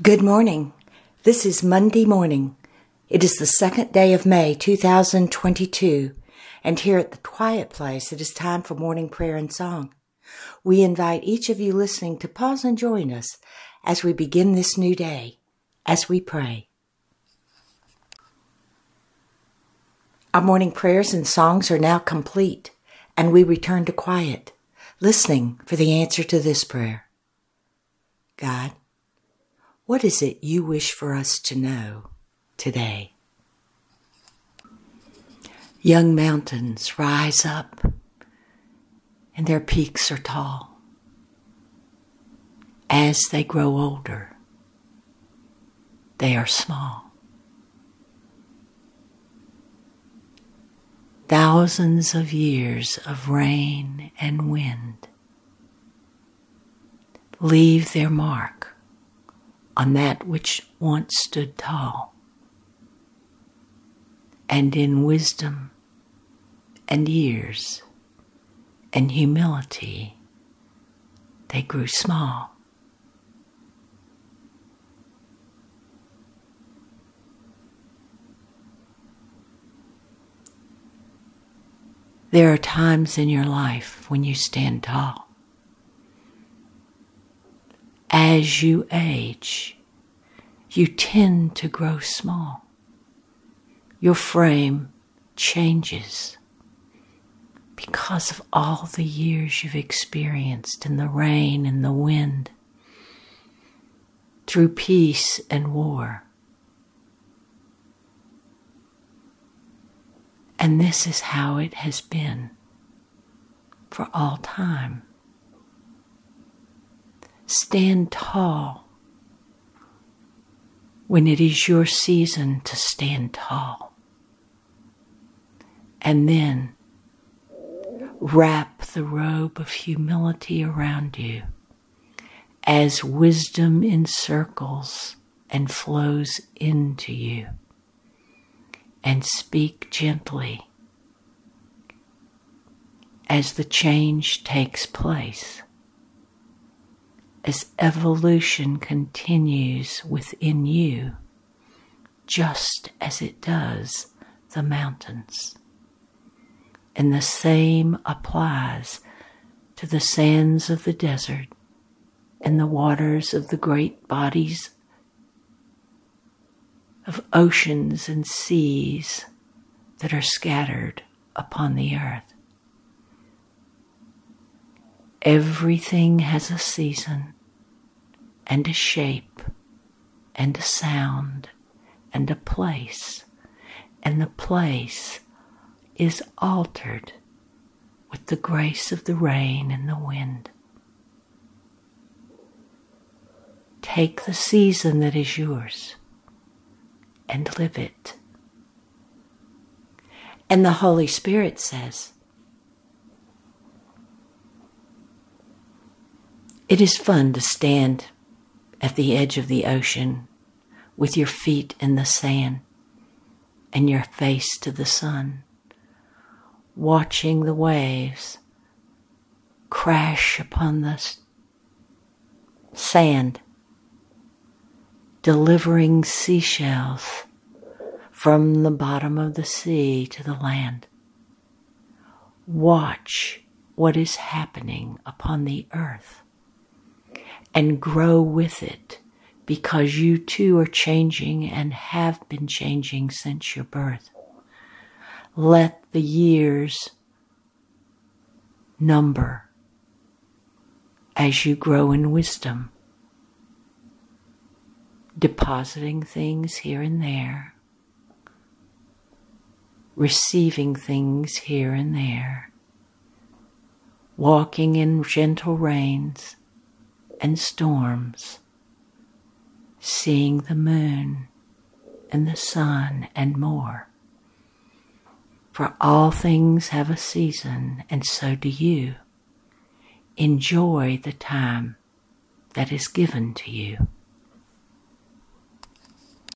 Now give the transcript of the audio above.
Good morning. This is Monday morning. It is the second day of May 2022, and here at the Quiet Place, it is time for morning prayer and song. We invite each of you listening to pause and join us as we begin this new day, as we pray. Our morning prayers and songs are now complete, and we return to quiet, listening for the answer to this prayer. God, what is it you wish for us to know today? Young mountains rise up, and their peaks are tall. As they grow older, they are small. Thousands of years of rain and wind leave their mark on that which once stood tall. And in wisdom and years and humility, they grew small. There are times in your life when you stand tall as you age, you tend to grow small. Your frame changes because of all the years you've experienced in the rain and the wind, through peace and war. And this is how it has been for all time. Stand tall when it is your season to stand tall. And then wrap the robe of humility around you as wisdom encircles and flows into you. And speak gently as the change takes place as evolution continues within you, just as it does the mountains. And the same applies to the sands of the desert and the waters of the great bodies of oceans and seas that are scattered upon the earth. Everything has a season and a shape and a sound and a place, and the place is altered with the grace of the rain and the wind. Take the season that is yours and live it. And the Holy Spirit says, It is fun to stand at the edge of the ocean with your feet in the sand and your face to the sun, watching the waves crash upon the sand, delivering seashells from the bottom of the sea to the land. Watch what is happening upon the earth and grow with it because you too are changing and have been changing since your birth. Let the years number as you grow in wisdom, depositing things here and there, receiving things here and there, walking in gentle rains and storms, seeing the moon and the sun and more. For all things have a season, and so do you. Enjoy the time that is given to you.